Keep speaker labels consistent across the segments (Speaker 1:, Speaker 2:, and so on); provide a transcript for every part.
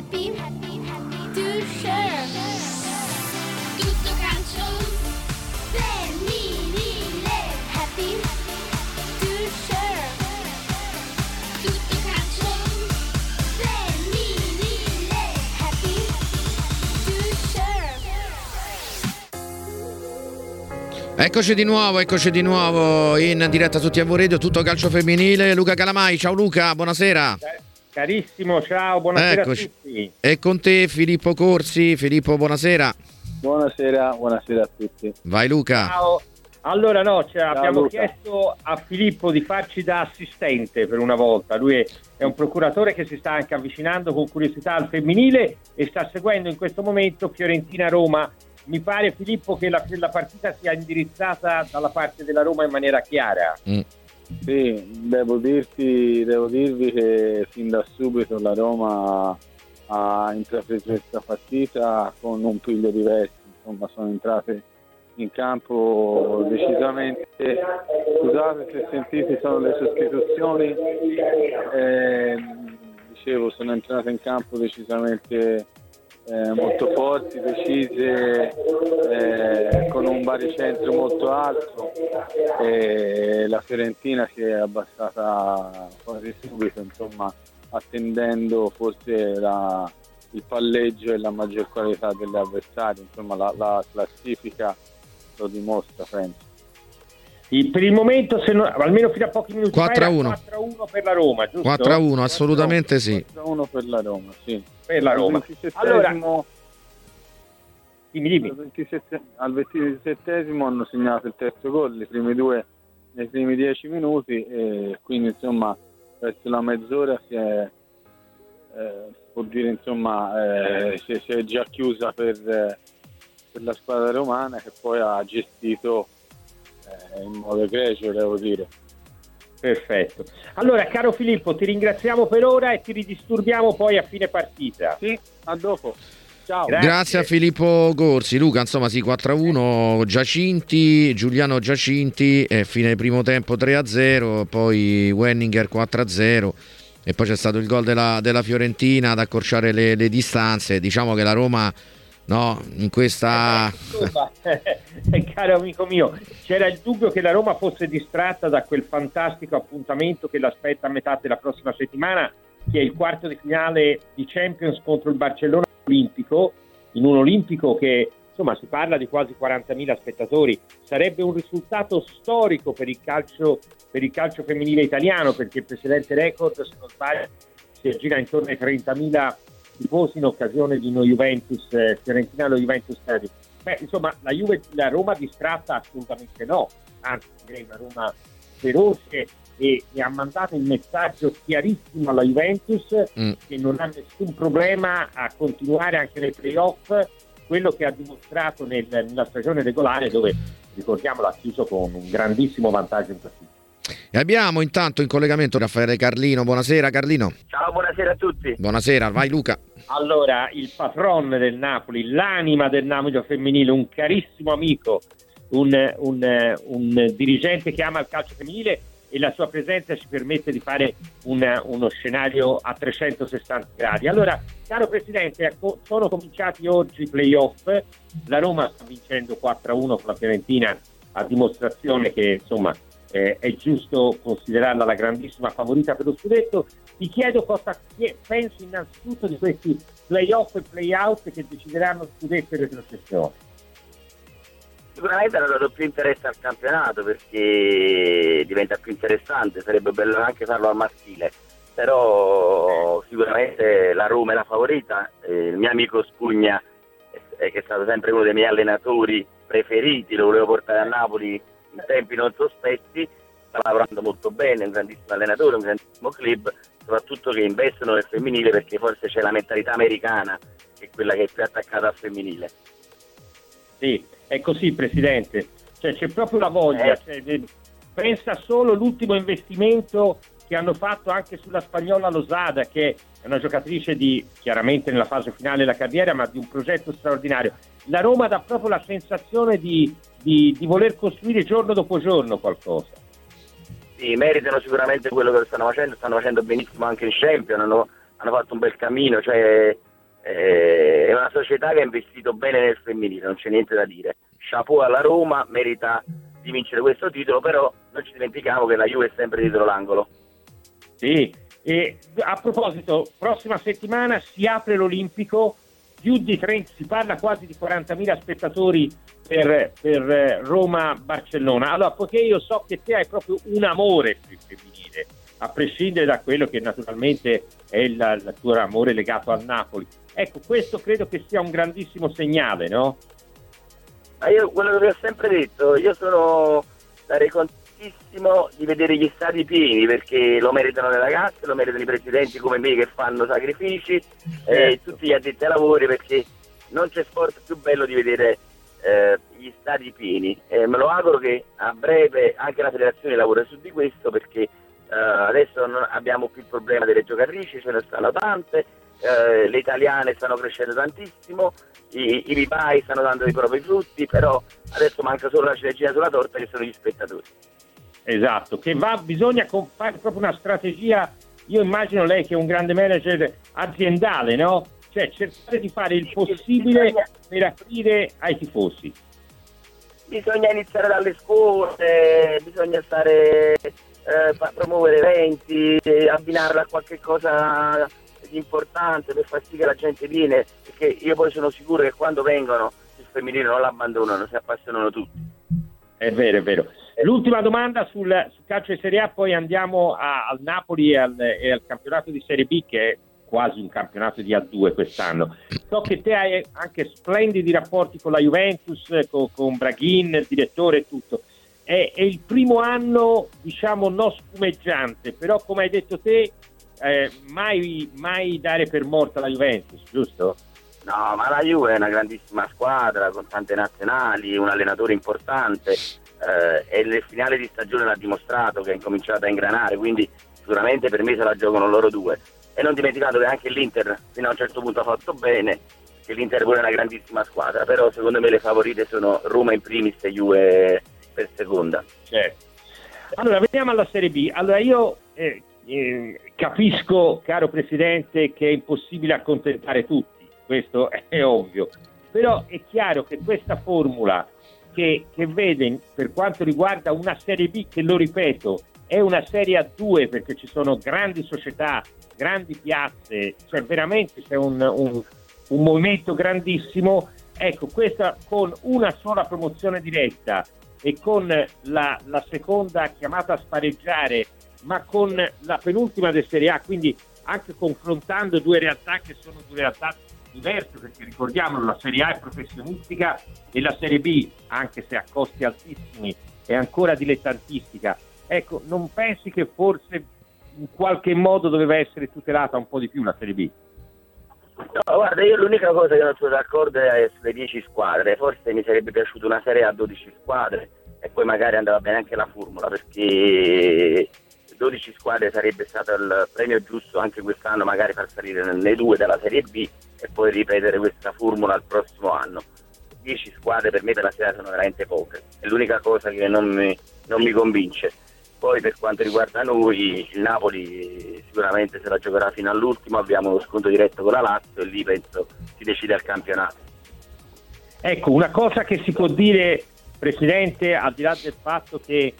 Speaker 1: happy, happy, happy to share. Tutto calcio femminile, happy to share. Tutto calcio femminile, happy to share.
Speaker 2: Eccoci di nuovo, eccoci di nuovo in diretta su TV Radio, tutto calcio femminile. Luca Calamai, ciao Luca, buonasera.
Speaker 3: Carissimo, ciao, buonasera
Speaker 2: Eccoci.
Speaker 3: a tutti.
Speaker 2: E con te Filippo Corsi. Filippo, buonasera.
Speaker 4: Buonasera, buonasera a tutti.
Speaker 2: Vai Luca.
Speaker 3: Ciao. Allora no, cioè, abbiamo
Speaker 4: Luca.
Speaker 3: chiesto a Filippo di farci da assistente per una volta. Lui è, è un procuratore che si sta anche avvicinando con curiosità al femminile e sta seguendo in questo momento Fiorentina-Roma. Mi pare Filippo che la, la partita sia indirizzata dalla parte della Roma in maniera chiara.
Speaker 2: Mm.
Speaker 4: Sì, devo dirti, devo dirvi che fin da subito la Roma ha intrapreso questa partita con un piglio diverso, insomma sono entrate in campo decisamente, scusate se sentite sono le sostituzioni, Ehm, dicevo sono entrate in campo decisamente eh, molto forti, decise, eh, con un baricentro molto alto e la Fiorentina si è abbassata quasi subito, insomma, attendendo forse la- il palleggio e la maggior qualità degli avversari, insomma la, la classifica lo dimostra, penso.
Speaker 3: Per il momento, se non- almeno fino a pochi minuti fa,
Speaker 2: 4 a
Speaker 3: era
Speaker 2: 1.
Speaker 3: 4-1 per la Roma, giusto?
Speaker 2: 4 a 1, assolutamente sì.
Speaker 4: 1 per la Roma, sì.
Speaker 3: Per la Roma.
Speaker 4: Al 27esimo
Speaker 3: Allora, dimmi, dimmi.
Speaker 4: Al 27, al 27esimo hanno segnato il terzo gol, i primi due nei primi dieci minuti e quindi insomma verso la mezz'ora si è, eh, può dire insomma, eh, si, è- si è già chiusa per, eh, per la squadra romana che poi ha gestito in modo egregio devo dire.
Speaker 3: Perfetto. Allora, caro Filippo, ti ringraziamo per ora e ti ridisturbiamo poi a fine partita.
Speaker 4: Sì, a dopo. Ciao.
Speaker 3: Grazie.
Speaker 2: Grazie a Filippo Corsi. Luca, insomma, sì, 4 a 1. Giacinti, Giuliano Giacinti, e fine primo tempo 3 a 0. Poi Wenninger 4 a 0. E poi c'è stato il gol della, della Fiorentina ad accorciare le, le distanze. Diciamo che la Roma, no, in questa.
Speaker 3: Insomma, caro amico mio, c'era il dubbio che la Roma fosse distratta da quel fantastico appuntamento che l'aspetta a metà della prossima settimana, che è il quarto di finale di Champions contro il Barcellona Olimpico, in un Olimpico che insomma si parla di quasi 40.000 spettatori, sarebbe un risultato storico per il calcio, per il calcio femminile italiano, perché il precedente record, se non sbaglio, si aggira intorno ai 30.000 tifosi in occasione di uno Juventus eh, Fiorentina allo Juventus Stadium. Beh, insomma, la, Juve, la Roma distratta assolutamente no, anzi direi una Roma feroce e, e ha mandato il messaggio chiarissimo alla Juventus
Speaker 2: Mm.
Speaker 3: che non ha nessun problema a continuare anche nei playoff quello che ha dimostrato nel- nella stagione regolare dove, ricordiamolo, ha chiuso con un grandissimo vantaggio in partita.
Speaker 2: E abbiamo intanto in collegamento Raffaele Carlino. Buonasera, Carlino.
Speaker 5: Ciao, buonasera a tutti.
Speaker 2: Buonasera, vai Luca.
Speaker 3: Allora, il patron del Napoli, l'anima del Napoli femminile, un carissimo amico, un, un- un dirigente che ama il calcio femminile e la sua presenza ci permette di fare una- uno scenario a 360 gradi. Allora, caro Presidente, ecco, sono cominciati oggi i playoff, la Roma sta vincendo 4-1 con la Fiorentina a dimostrazione che insomma eh, è giusto considerarla la grandissima favorita per lo scudetto. Ti chiedo cosa pensi innanzitutto di questi playoff e playout che decideranno scudetto e retrocessione.
Speaker 5: Sicuramente hanno dato più interesse al campionato perché diventa più interessante, sarebbe bello anche farlo al maschile, però sicuramente la Roma è la favorita, Eh, il mio amico Spugna, che è stato sempre uno dei miei allenatori preferiti, lo volevo portare a Napoli in tempi non sospetti, sta lavorando molto bene, è un grandissimo allenatore, un grandissimo club, soprattutto che investono nel femminile perché forse c'è la mentalità americana che è quella che è più attaccata al femminile.
Speaker 3: Sì, è così Presidente, cioè, c'è proprio la voglia,
Speaker 5: Eh.
Speaker 3: cioè, de- pensa solo all'ultimo investimento che hanno fatto anche sulla spagnola Losada, che è una giocatrice di, chiaramente nella fase finale della carriera, ma di un progetto straordinario. La Roma dà proprio la sensazione di, di- di voler costruire giorno dopo giorno qualcosa.
Speaker 5: Sì, meritano sicuramente quello che stanno facendo, stanno facendo benissimo anche in Champions, hanno, hanno fatto un bel cammino, cioè Eh, è una società che ha investito bene nel femminile, non c'è niente da dire. Chapeau alla Roma, merita di vincere questo titolo, però non ci dimentichiamo che la Juve è sempre dietro l'angolo.
Speaker 3: Sì, e a proposito, prossima settimana si apre l'Olimpico, più di 30, si parla quasi di 40.000 spettatori per, per eh, Roma-Barcellona. Allora, poiché io so che te hai proprio un amore per il femminile, a prescindere da quello che naturalmente è il, tuo amore legato al Napoli, ecco, questo credo che sia un grandissimo segnale, no?
Speaker 5: Ma io quello che vi ho sempre detto, io sono sarei contentissimo di vedere gli stadi pieni perché lo meritano le ragazze, lo meritano i presidenti come me che fanno sacrifici e
Speaker 3: Certo.
Speaker 5: tutti gli addetti ai lavori perché non c'è sport più bello di vedere eh, gli stadi pieni. E me lo auguro che a breve anche la federazione lavori su di questo perché eh, adesso non abbiamo più il problema delle giocatrici, ce ne stanno tante, eh, le italiane stanno crescendo tantissimo, i, i vivai stanno dando i propri frutti, però adesso manca solo la ciliegina sulla torta che sono gli spettatori.
Speaker 3: Esatto, che va, bisogna fare proprio una strategia, io immagino lei che è un grande manager aziendale, no? Cioè cercare di fare il possibile per aprire ai tifosi.
Speaker 5: Bisogna iniziare dalle scuole, bisogna stare, eh, promuovere eventi, abbinarla a qualche cosa di importante per far sì che la gente viene, perché io poi sono sicuro che quando vengono il femminile non l'abbandonano, si appassionano tutti.
Speaker 3: È vero, è vero. L'ultima domanda sul, sul calcio di Serie A, poi andiamo a- al Napoli e al, e al campionato di Serie B che è quasi un campionato di A2 quest'anno. So che te hai anche splendidi rapporti con la Juventus, con, con Braghin, il direttore e tutto. È, è il primo anno, diciamo, non spumeggiante, però come hai detto te, eh, mai, mai dare per morta la Juventus, giusto?
Speaker 5: No, ma la Juve è una grandissima squadra con tante nazionali, un allenatore importante eh, e nel finale di stagione l'ha dimostrato che ha incominciato a ingranare, quindi sicuramente per me se la giocano loro due. E non dimenticando che anche l'Inter fino a un certo punto ha fatto bene, che l'Inter pure è una grandissima squadra, però secondo me le favorite sono Roma in primis e Juve per seconda.
Speaker 3: Certo. Allora, veniamo alla Serie B. Allora, io eh, eh, capisco, caro Presidente, che è impossibile accontentare tutti, questo è ovvio, però è chiaro che questa formula che, che vede per quanto riguarda una Serie B, che lo ripeto, è una Serie A2 perché ci sono grandi società, grandi piazze, cioè veramente c'è un, un- un movimento grandissimo. Ecco, questa con una sola promozione diretta e con la, la seconda chiamata a spareggiare, ma con la penultima del Serie A, quindi anche confrontando due realtà che sono due realtà diverse, perché ricordiamolo, la Serie A è professionistica e la Serie B, anche se a costi altissimi, è ancora dilettantistica. Ecco, non pensi che forse in qualche modo doveva essere tutelata un po' di più la Serie B?
Speaker 5: No, guarda, io l'unica cosa che non sono d'accordo è sulle 10 squadre, forse mi sarebbe piaciuta una serie a 12 squadre e poi magari andava bene anche la formula perché 12 squadre sarebbe stato il premio giusto anche quest'anno, magari far salire nelle due della Serie B e poi ripetere questa formula il prossimo anno. 10 squadre per me per la Serie A sono veramente poche, è l'unica cosa che non mi, non mi convince. Poi per quanto riguarda noi, il Napoli sicuramente se la giocherà fino all'ultimo, abbiamo lo sconto diretto con la Lazio e lì penso si decide il campionato.
Speaker 3: Ecco, una cosa che si può dire, Presidente, al di là del fatto che,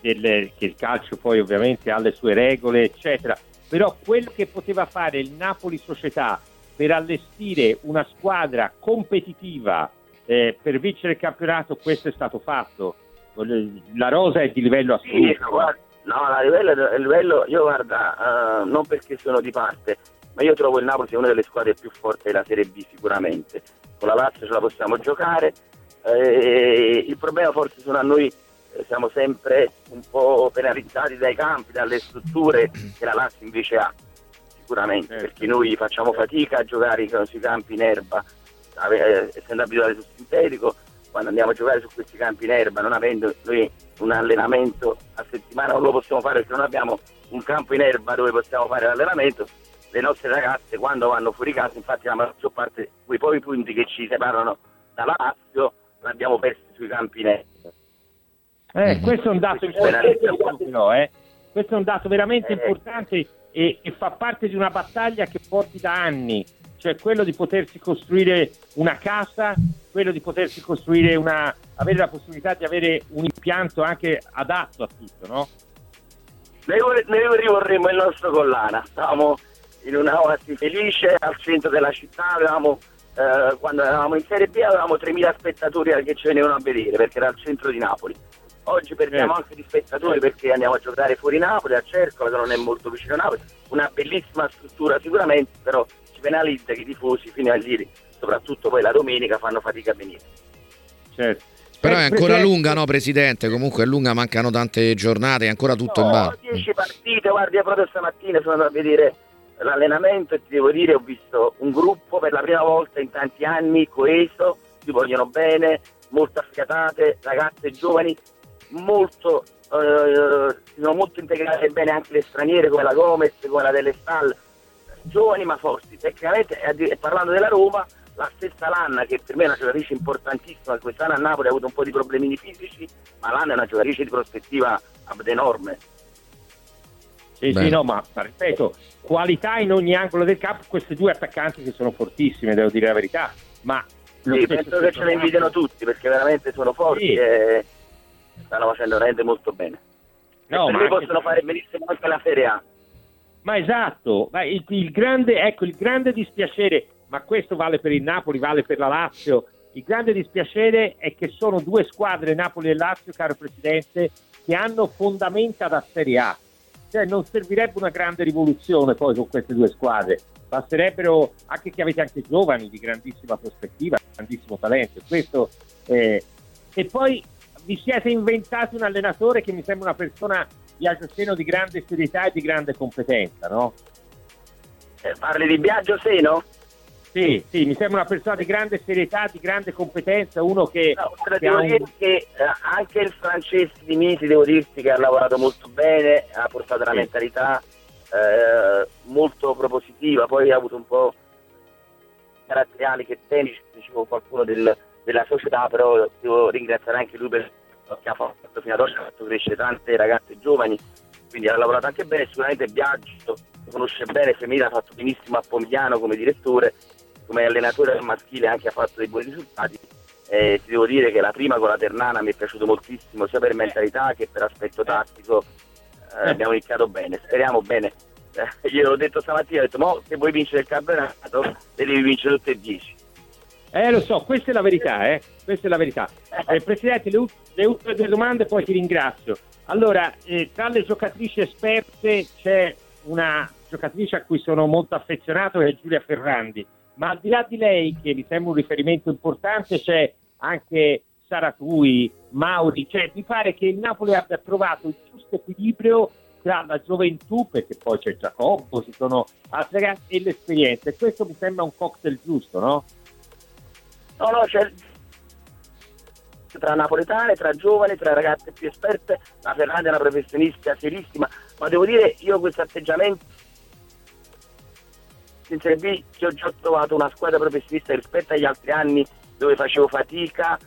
Speaker 3: del- che il calcio poi ovviamente ha le sue regole, eccetera, però quello che poteva fare il Napoli Società per allestire una squadra competitiva eh, per vincere il campionato, questo è stato fatto. La rosa è di livello
Speaker 5: Sì,
Speaker 3: assoluto.
Speaker 5: guarda, no, a livello, a livello- io guarda, eh, non perché sono di parte, ma io trovo il Napoli sia una delle squadre più forti della Serie B sicuramente. Con la Lazio ce la possiamo giocare. eh, il problema forse sono a noi, siamo sempre un po' penalizzati dai campi, dalle strutture che la Lazio invece ha, sicuramente,
Speaker 3: Certo.
Speaker 5: perché noi facciamo fatica a giocare sui campi in erba, eh, essendo abituati sul sintetico, quando andiamo a giocare su questi campi in erba, non avendo noi un allenamento a settimana, non lo possiamo fare perché non abbiamo un campo in erba dove possiamo fare l'allenamento. Le nostre ragazze quando vanno fuori casa, infatti la maggior parte, quei pochi punti che ci separano dalla Lazio, l'abbiamo persi sui campi in erba.
Speaker 3: Eh,
Speaker 2: Mhm.
Speaker 3: Questo è un dato importante, però, eh. Questo è un dato veramente
Speaker 5: Eh.
Speaker 3: importante e, e fa parte di una battaglia che porti da anni cioè quello di potersi costruire una casa, quello di potersi costruire una, avere la possibilità di avere un impianto anche adatto a tutto, no?
Speaker 5: Noi rivorremmo il nostro Collana, stavamo in una oasi felice al centro della città, avevamo, eh, quando eravamo in Serie B avevamo 3.000 spettatori che ci venivano a vedere perché era al centro di Napoli. Oggi perdiamo
Speaker 3: Certo.
Speaker 5: anche di spettatori perché andiamo a giocare fuori Napoli, a Cercola che non è molto vicino a Napoli, una bellissima struttura sicuramente, però ci penalizza che i tifosi fino a ieri, soprattutto poi la domenica, fanno fatica a venire.
Speaker 3: Certo.
Speaker 2: Però è ancora
Speaker 3: Presidente-
Speaker 2: lunga, no, Presidente? Comunque è lunga, mancano tante giornate, è ancora tutto in
Speaker 5: No,
Speaker 2: ballo.
Speaker 5: 10 partite, guardi, io proprio stamattina sono andato a vedere l'allenamento e ti devo dire ho visto un gruppo per la prima volta in tanti anni coeso, si vogliono bene, molto affiatate, ragazze giovani, molto, eh, si sono molto integrate bene anche le straniere come la Gomez, come la delle Stall, giovani ma forti. Tecnicamente, parlando della Roma, la stessa Lanna, che per me è una giocatrice importantissima, che quest'anno a Napoli ha avuto un po' di problemini fisici, ma Lanna è una giocatrice di prospettiva enorme.
Speaker 3: Sì, sì, no, ma ma ripeto, qualità in ogni angolo del campo, queste due attaccanti che sono fortissime, devo dire la verità, ma
Speaker 5: Sì, penso che ce ne invidiano tutti perché veramente sono forti
Speaker 3: Sì.
Speaker 5: e stanno facendo veramente molto bene.
Speaker 3: No,
Speaker 5: e per
Speaker 3: ma
Speaker 5: me possono fare benissimo anche la Serie A.
Speaker 3: Ma esatto, ma il, il grande, ecco, il grande dispiacere, ma questo vale per il Napoli, vale per la Lazio, il grande dispiacere è che sono due squadre, Napoli e Lazio, caro Presidente, che hanno fondamenta da Serie A. Cioè non servirebbe una grande rivoluzione poi con queste due squadre, basterebbero anche che avete anche giovani di grandissima prospettiva, grandissimo talento. Questo, eh, e poi vi siete inventati un allenatore che mi sembra una persona di Agostino di grande serietà e di grande competenza, no?
Speaker 5: Eh, parli di Biagio Seno?
Speaker 3: Sì, sì, mi sembra una persona di grande serietà, di grande competenza, uno che,
Speaker 5: No,
Speaker 3: che un-
Speaker 5: dire che eh, anche il francese di Misi, devo dirti che ha lavorato molto bene, ha portato una
Speaker 3: Sì.
Speaker 5: mentalità eh, molto propositiva, poi ha avuto un po' caratteriali che tecnici, dicevo qualcuno del- della società, però devo ringraziare anche lui per che ha fatto fino ad oggi, ha fatto crescere tante ragazze giovani, quindi ha lavorato anche bene, sicuramente Biagio conosce bene, Femina ha fatto benissimo a Pomigliano come direttore, come allenatore maschile anche ha fatto dei buoni risultati. Eh, ti devo dire che la prima con la Ternana mi è piaciuto moltissimo, sia per mentalità che per aspetto tattico. Eh, abbiamo iniziato bene, speriamo bene. Eh, io l'ho detto stamattina, ho detto, se vuoi vincere il campionato, le devi vincere tutte e dieci.
Speaker 3: Eh, lo so, questa è la verità, eh? Questa è la verità. Eh, Presidente, le, le ultime due domande, poi ti ringrazio. Allora, eh, tra le giocatrici esperte c'è una giocatrice a cui sono molto affezionato, che è Giulia Ferrandi. Ma al di là di lei, che mi sembra un riferimento importante, c'è anche Sara Tui, Mauri. Cioè, mi pare che il Napoli abbia trovato il giusto equilibrio tra la gioventù, perché poi c'è Giacobbo, ci sono altre ragazze, e l'esperienza. E questo mi sembra un cocktail giusto, no?
Speaker 5: No, no, c'è tra napoletane, tra giovani, tra ragazze più esperte, la Ferrandi è una professionista serissima, ma devo dire io questo atteggiamento in Serie B ho già trovato una squadra professionista rispetto agli altri anni dove facevo fatica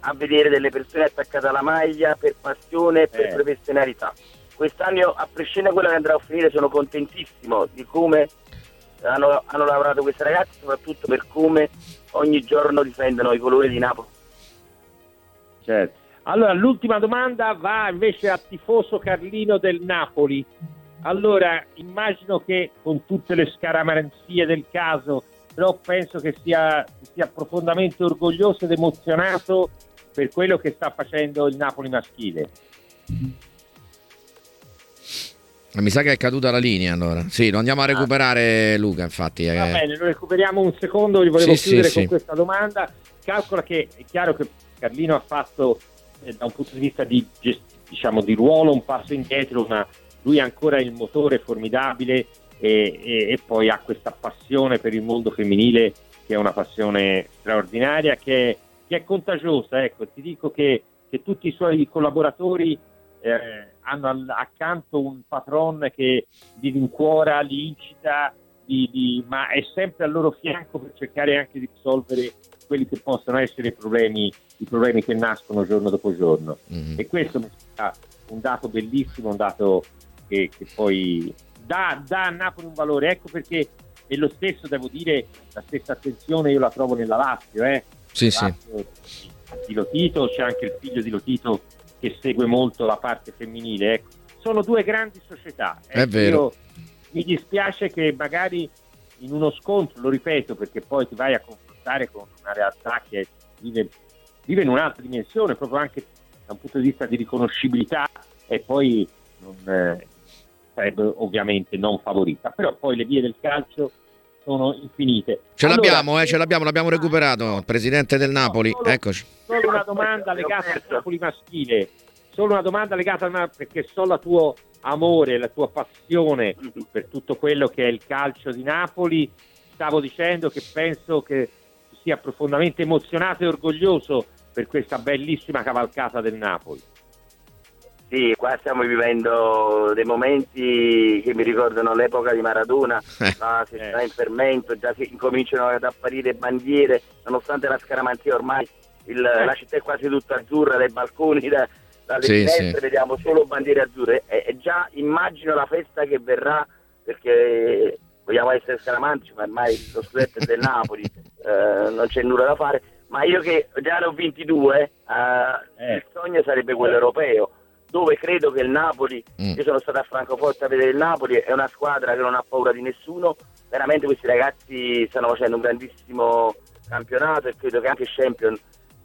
Speaker 5: a vedere delle persone attaccate alla maglia per passione e per
Speaker 3: Eh.
Speaker 5: professionalità. Quest'anno, a prescindere da quello che andrà a finire, sono contentissimo di come hanno, hanno lavorato questi ragazzi, soprattutto per come ogni giorno difendono i colori di Napoli.
Speaker 3: Certo. Allora, l'ultima domanda va invece a tifoso Carlino del Napoli. Allora, immagino che con tutte le scaramanzie del caso, però penso che sia, sia profondamente orgoglioso ed emozionato per quello che sta facendo il Napoli maschile.
Speaker 2: Mi sa che è caduta la linea allora. Sì, lo andiamo a recuperare Luca, infatti. eh.
Speaker 3: Va bene, lo recuperiamo un secondo, vi volevo
Speaker 2: Sì,
Speaker 3: chiudere
Speaker 2: sì,
Speaker 3: con
Speaker 2: sì.
Speaker 3: questa domanda. Calcola che è chiaro che Carlino ha fatto eh, da un punto di vista di, diciamo, di ruolo un passo indietro, ma lui ha ancora il motore formidabile e, e- e poi ha questa passione per il mondo femminile che è una passione straordinaria, che è, che è contagiosa. Ecco, ti dico che, che tutti i suoi collaboratori eh, hanno accanto un patron che li rincuora, li incita, li- li- ma è sempre al loro fianco per cercare anche di risolvere quelli che possono essere i problemi, i problemi che nascono giorno dopo giorno.
Speaker 2: Mhm.
Speaker 3: E questo mi sembra un dato bellissimo, un dato che, che poi dà, dà a Napoli un valore. Ecco perché e lo stesso devo dire, la stessa attenzione io la trovo nella Lazio, eh.
Speaker 2: Sì, sì.
Speaker 3: Lazio di Lotito, c'è anche il figlio di Lotito che segue molto la parte femminile. ecco. Sono due grandi società.
Speaker 2: È
Speaker 3: ecco,
Speaker 2: vero.
Speaker 3: io- mi dispiace che magari in uno scontro, lo ripeto, perché poi ti vai a confrontare con una realtà che vive, vive in un'altra dimensione, proprio anche da un punto di vista di riconoscibilità, e poi non, eh, sarebbe ovviamente non favorita. Però poi le vie del calcio sono infinite.
Speaker 2: Ce
Speaker 3: Allora,
Speaker 2: l'abbiamo, eh, ce l'abbiamo, l'abbiamo recuperato. Il presidente del Napoli,
Speaker 3: solo-
Speaker 2: eccoci.
Speaker 3: Solo una domanda legata al Napoli maschile, solo una domanda legata al Napoli perché so la tuo amore, la tua passione per tutto quello che è il calcio di Napoli. Stavo dicendo che penso che sia profondamente emozionato e orgoglioso per questa bellissima cavalcata del Napoli.
Speaker 5: Sì, qua stiamo vivendo dei momenti che mi ricordano l'epoca di Maradona,
Speaker 2: Eh.
Speaker 5: la si
Speaker 3: Eh.
Speaker 5: in fermento, già si incominciano ad apparire bandiere, nonostante la scaramanzia ormai il- la città è quasi tutta azzurra, dai balconi, da- dalle
Speaker 2: Sì,
Speaker 5: finestre
Speaker 2: sì.
Speaker 5: vediamo solo bandiere azzurre e, e già immagino la festa che verrà perché vogliamo essere scaramantici, ma ormai lo scudetto è del Napoli, eh, non c'è nulla da fare, ma io che già ne ho 22, eh,
Speaker 3: Eh.
Speaker 5: il sogno sarebbe quello europeo dove credo che il Napoli,
Speaker 2: Mm.
Speaker 5: io sono stato a Francoforte a vedere il Napoli, è una squadra che non ha paura di nessuno, veramente questi ragazzi stanno facendo un grandissimo campionato e credo che anche Champion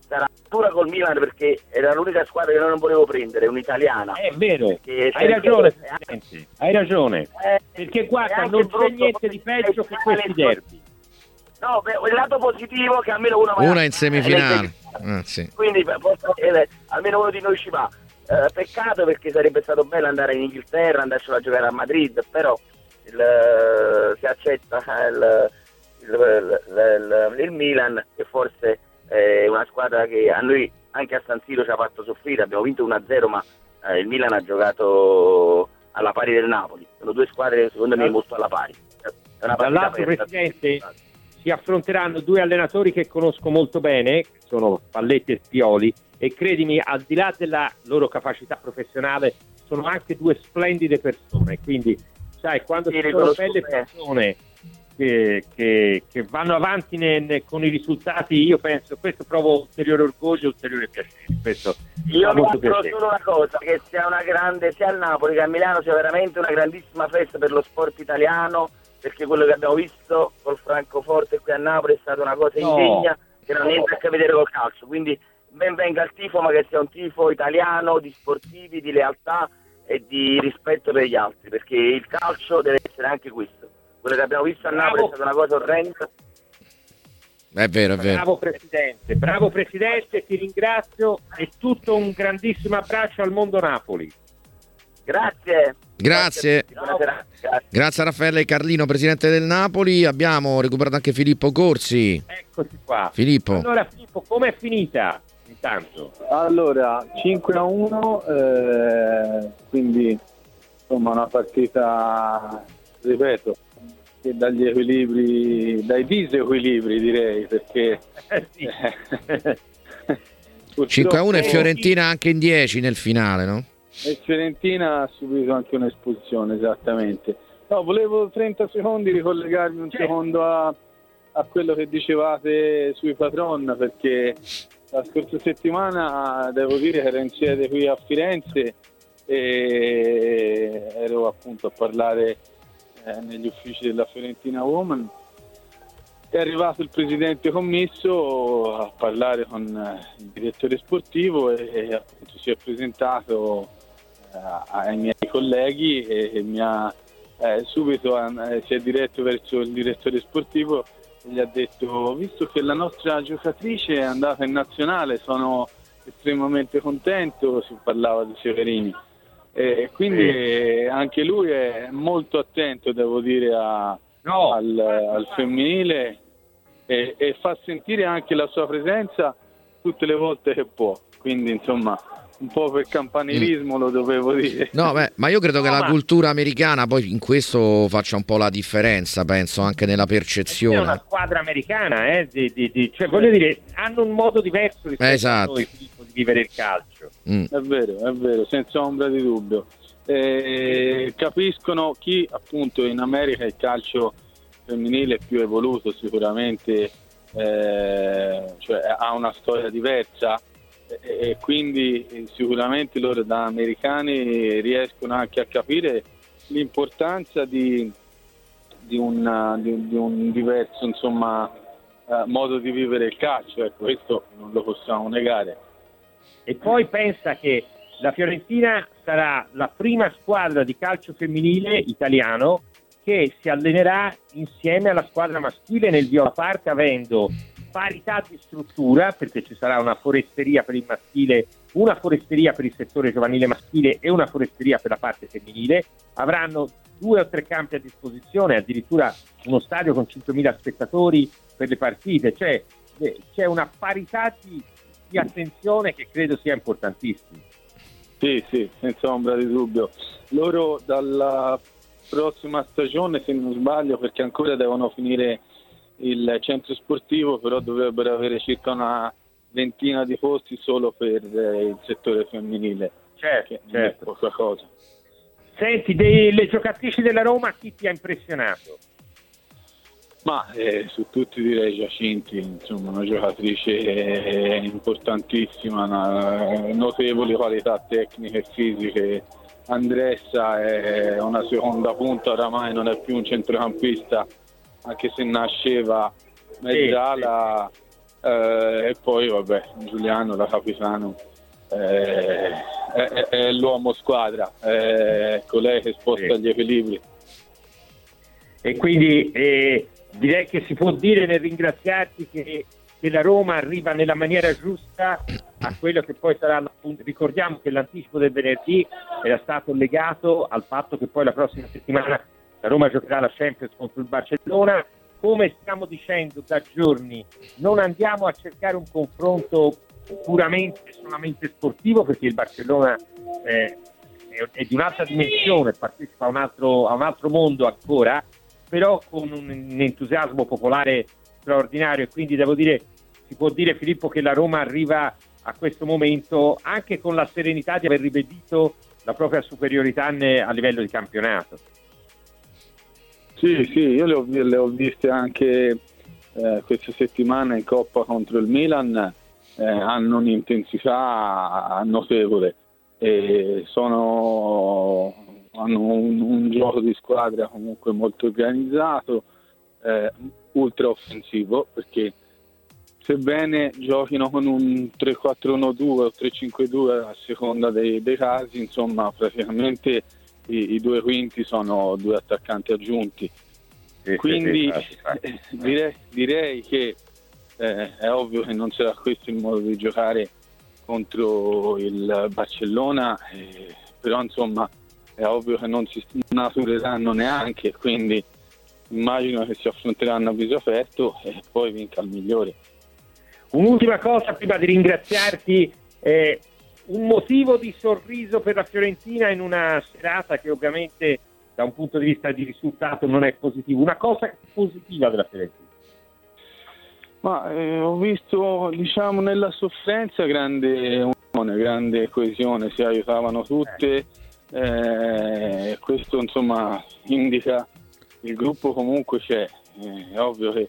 Speaker 5: sarà pura col Milan perché era l'unica squadra che non volevo prendere, un'italiana.
Speaker 3: È vero, hai ragione,
Speaker 5: eh,
Speaker 3: Presidente, hai ragione.
Speaker 5: eh,
Speaker 3: Perché guarda,
Speaker 5: anche
Speaker 3: non c'è
Speaker 5: brutto
Speaker 3: niente di peggio che questi derby.
Speaker 5: No, beh, il lato positivo è che almeno uno va
Speaker 2: Una in semifinale.
Speaker 5: eh,
Speaker 2: Ah, sì.
Speaker 5: quindi posso- eh, almeno uno di noi ci va. Eh, peccato perché sarebbe stato bello andare in Inghilterra, andarselo a giocare a Madrid, però il, eh, si accetta il, il- il- il- il Milan che forse è una squadra che a noi anche a San Siro ci ha fatto soffrire, abbiamo vinto 1-0 ma eh, il Milan ha giocato alla pari del Napoli, sono due squadre secondo me molto alla pari. È una partita
Speaker 3: Dall'altro. Presidente, si affronteranno due allenatori che conosco molto bene, che sono Palletti e Spioli, e credimi, al di là della loro capacità professionale, sono anche due splendide persone. Quindi, sai, quando
Speaker 5: Sì,
Speaker 3: ci sono belle persone che, che- che vanno avanti ne- ne- con i risultati, io penso, questo provo ulteriore orgoglio e ulteriore piacere. Questo
Speaker 5: Io
Speaker 3: piacere.
Speaker 5: solo una cosa, che sia una grande, sia a Napoli che a Milano sia veramente una grandissima festa per lo sport italiano, perché quello che abbiamo visto col Francoforte qui a Napoli è stata una cosa
Speaker 3: No.
Speaker 5: indegna che non ha niente a che vedere col calcio. Quindi ben venga il tifo, ma che sia un tifo italiano di sportivi, di lealtà e di rispetto per gli altri, perché il calcio deve essere anche questo. Quello che abbiamo visto a Napoli è
Speaker 3: Bravo.
Speaker 5: stata una cosa orrenda.
Speaker 2: È vero, è vero.
Speaker 3: Bravo Presidente, bravo Presidente, ti ringrazio e tutto un grandissimo abbraccio al mondo Napoli.
Speaker 5: Grazie.
Speaker 2: Grazie.
Speaker 5: Grazie.
Speaker 2: Grazie a Raffaele Carlino, presidente del Napoli. Abbiamo recuperato anche Filippo Corsi.
Speaker 3: Eccoci qua.
Speaker 2: Filippo.
Speaker 3: Allora Filippo, com'è finita intanto?
Speaker 4: Allora, 5 a 1, eh, quindi insomma una partita, ripeto, che dagli equilibri, dai disequilibri direi, perché
Speaker 3: Eh, sì.
Speaker 2: 5 a 1 e Fiorentina anche in 10 nel finale, no?
Speaker 4: E Fiorentina ha subito anche un'espulsione, esattamente. No, volevo 30 secondi ricollegarmi un
Speaker 3: Certo.
Speaker 4: secondo a, a quello che dicevate sui patron, perché la scorsa settimana devo dire che ero in sede qui a Firenze e ero appunto a parlare eh, negli uffici della Fiorentina Woman. È arrivato il presidente commisso a parlare con eh, il direttore sportivo e, e appunto si è presentato ai miei colleghi e, e mi ha eh, subito eh, si è diretto verso il direttore sportivo e gli ha detto visto che la nostra giocatrice è andata in nazionale sono estremamente contento, si parlava di Severini. E quindi eh, anche lui è molto attento devo dire a,
Speaker 3: No,
Speaker 4: al, al femminile e, e fa sentire anche la sua presenza tutte le volte che può. Quindi, insomma, un po' per campanilismo lo dovevo dire.
Speaker 2: No, beh, ma io credo che
Speaker 3: No,
Speaker 2: la
Speaker 3: ma-
Speaker 2: cultura americana poi in questo faccia un po' la differenza, penso, anche nella
Speaker 3: è una
Speaker 2: percezione.
Speaker 3: squadra americana, eh, di- di- di- cioè, voglio dire, hanno un modo diverso rispetto
Speaker 2: Esatto.
Speaker 3: a noi Filippo, di vivere il calcio.
Speaker 2: Mm.
Speaker 4: È vero, è vero, senza ombra di dubbio. Eh, capiscono chi appunto in America il calcio femminile più evoluto sicuramente, eh, cioè ha una storia diversa e, quindi eh, sicuramente loro da americani riescono anche a capire l'importanza di, di, una- di- di un diverso insomma, eh, modo di vivere il calcio, ecco, questo non lo possiamo negare.
Speaker 3: E poi pensa che la Fiorentina sarà la prima squadra di calcio femminile italiano che si allenerà insieme alla squadra maschile nel Viola Park avendo parità di struttura perché ci sarà una foresteria per il maschile, una foresteria per il settore giovanile maschile e una foresteria per la parte femminile. Avranno due o tre campi a disposizione, addirittura uno stadio con 5.000 spettatori per le partite, cioè c'è una parità di, di attenzione che credo sia importantissima.
Speaker 4: Sì, sì, senza ombra di dubbio. Loro dalla prossima stagione, se non sbaglio, perché ancora devono finire il centro sportivo, però dovrebbero avere circa una ventina di posti solo per eh, il settore femminile,
Speaker 3: Certo, certo.
Speaker 4: poca cosa.
Speaker 3: Senti, delle giocatrici della Roma, chi ti ha impressionato?
Speaker 4: Ma eh, su tutti direi Giacinti, insomma una giocatrice eh, importantissima, una, notevoli qualità tecniche e fisiche. Andressa è una seconda punta, oramai non è più un centrocampista, anche se nasceva mezzala. eh, e poi vabbè, Giuliano, la capitano, eh, è, è- è l'uomo squadra, è colei che sposta
Speaker 3: Sì.
Speaker 4: gli equilibri.
Speaker 3: E quindi eh, direi che si può dire nel ringraziarti che, che la Roma arriva nella maniera giusta a quello che poi sarà, l'appunto- ricordiamo che l'anticipo del venerdì era stato legato al fatto che poi la prossima settimana la Roma giocherà la Champions contro il Barcellona. Come stiamo dicendo da giorni, non andiamo a cercare un confronto puramente solamente sportivo perché il Barcellona eh, è, è di un'altra dimensione, partecipa a un altro, a un altro mondo ancora, però con un, un entusiasmo popolare straordinario e quindi devo dire, si può dire Filippo che la Roma arriva a questo momento anche con la serenità di aver ribadito la propria superiorità a livello di campionato.
Speaker 4: Sì, sì, io le ho, le ho viste anche eh, questa settimana in Coppa contro il Milan, eh, hanno un'intensità notevole e sono, hanno un, un gioco di squadra comunque molto organizzato, eh, ultra offensivo perché sebbene giochino con un 3-4-1-2 o 3-5-2 a seconda dei, dei casi, insomma praticamente i, i due quinti sono due attaccanti aggiunti. Quindi eh, direi, direi che eh, è ovvio che non sarà questo il modo di giocare contro il Barcellona, eh, però insomma è ovvio che non si snatureranno neanche, quindi immagino che si affronteranno a viso aperto e poi vinca il migliore.
Speaker 3: Un'ultima cosa prima di ringraziarti, eh, un motivo di sorriso per la Fiorentina in una serata che ovviamente da un punto di vista di risultato non è positivo, una cosa positiva della Fiorentina.
Speaker 4: Ma eh, ho visto, diciamo, nella sofferenza grande unione, grande coesione, si aiutavano tutte. eh, questo insomma indica il gruppo comunque c'è. Eh, è ovvio che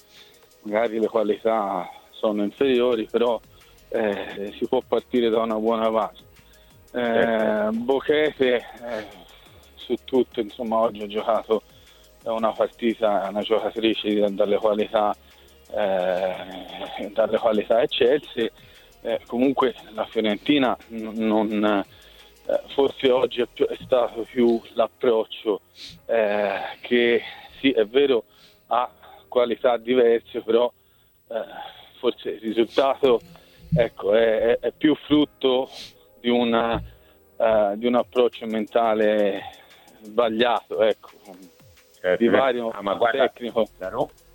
Speaker 4: magari le qualità sono inferiori, però eh, si può partire da una buona base. Eh, Bochete eh, su tutto, insomma, oggi ha giocato una partita, è una giocatrice dalle qualità eh, dalle qualità eccelse. Eh, comunque la Fiorentina non, eh, forse oggi è, più- è stato più l'approccio eh, che sì è vero ha qualità diverse però forse il risultato ecco, è, è- più frutto di, una, eh, di un approccio mentale sbagliato ecco. di vario
Speaker 3: Ah, ma guarda,
Speaker 4: tecnico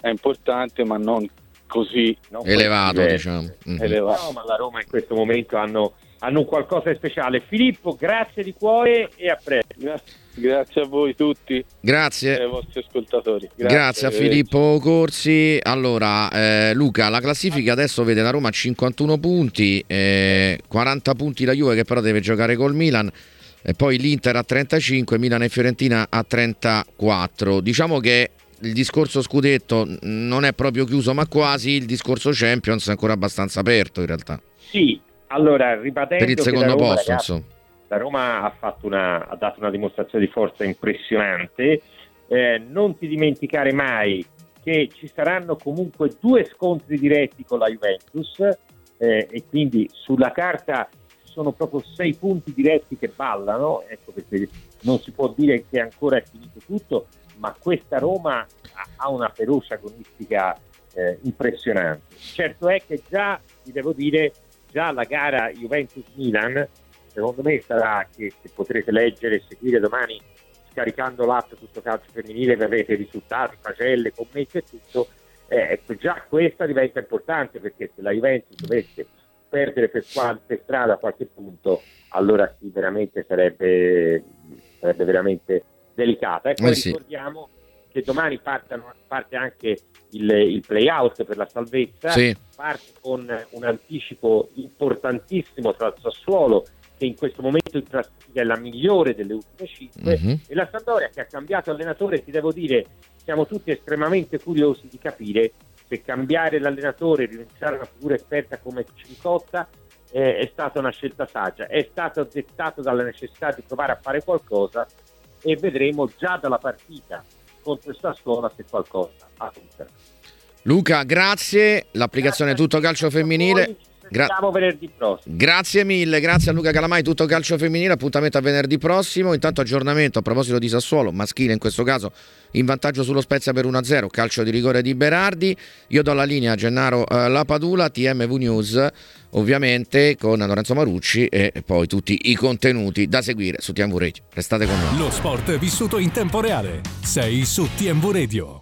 Speaker 4: è importante ma non così
Speaker 3: non
Speaker 2: Elevato,
Speaker 3: essere-
Speaker 2: diciamo. Mhm.
Speaker 4: elevato.
Speaker 3: No, ma la Roma in questo momento hanno, hanno un qualcosa di speciale. Filippo, grazie di cuore e a presto.
Speaker 4: Grazie, grazie a voi tutti e
Speaker 2: Grazie.
Speaker 4: ai vostri ascoltatori.
Speaker 2: Grazie, a
Speaker 4: arrivederci.
Speaker 2: Filippo Corsi. Allora, eh, Luca, la classifica adesso vede la Roma a 51 punti, eh, 40 punti la Juve che però deve giocare col Milan e poi l'Inter a 35, Milan e Fiorentina a 34. Diciamo che il discorso scudetto non è proprio chiuso, ma quasi il discorso Champions è ancora abbastanza aperto in realtà.
Speaker 3: Sì, allora ribadendo
Speaker 2: Per il secondo
Speaker 3: Roma,
Speaker 2: posto,
Speaker 3: ragazzi,
Speaker 2: insomma.
Speaker 3: La Roma ha, una- ha dato una dimostrazione di forza impressionante. Eh, non ti dimenticare mai che ci saranno comunque due scontri diretti con la Juventus eh, e quindi sulla carta sono proprio sei punti diretti che ballano, ecco perché non si può dire che ancora è finito tutto, ma questa Roma ha- ha una ferocia agonistica eh, impressionante. Certo è che già, vi devo dire, già la gara Juventus-Milan, secondo me sarà che, che potrete leggere e seguire domani scaricando l'app tutto calcio femminile, i risultati, pagelle, commenti e tutto. Eh, ecco, già questa diventa importante perché se la Juventus dovesse perdere per qualche strada qualche punto, allora sì, veramente sarebbe, sarebbe veramente delicata. E poi
Speaker 2: Eh sì.
Speaker 3: ricordiamo che domani partano- parte anche il, il play-out per la salvezza
Speaker 2: Sì.
Speaker 3: parte con un anticipo importantissimo tra il Sassuolo che in questo momento in classifica è la migliore delle ultime cinque
Speaker 2: Mhm.
Speaker 3: e la Sampdoria che ha cambiato allenatore ti devo dire siamo tutti estremamente curiosi di capire se cambiare l'allenatore e rinunciare a una figura esperta come Cincotta eh, è stata una scelta saggia è stato dettato dalla necessità di provare a fare qualcosa e vedremo già dalla partita contro il Sassuolo se qualcosa ha funzionato
Speaker 2: Luca, grazie. L'applicazione Tutto Calcio Femminile. Gra-
Speaker 3: venerdì prossimo
Speaker 2: Grazie mille, grazie a Luca Calamai, tutto calcio femminile, appuntamento a venerdì prossimo. Intanto aggiornamento a proposito di Sassuolo, maschile in questo caso, in vantaggio sullo Spezia per 1-0, calcio di rigore di Berardi. Io do la linea a Gennaro eh, Lapadula, TMV News, ovviamente con Lorenzo Marucci e poi tutti i contenuti da seguire su TMV Radio. Restate con noi.
Speaker 6: Lo sport vissuto in tempo reale. Sei su TMV Radio.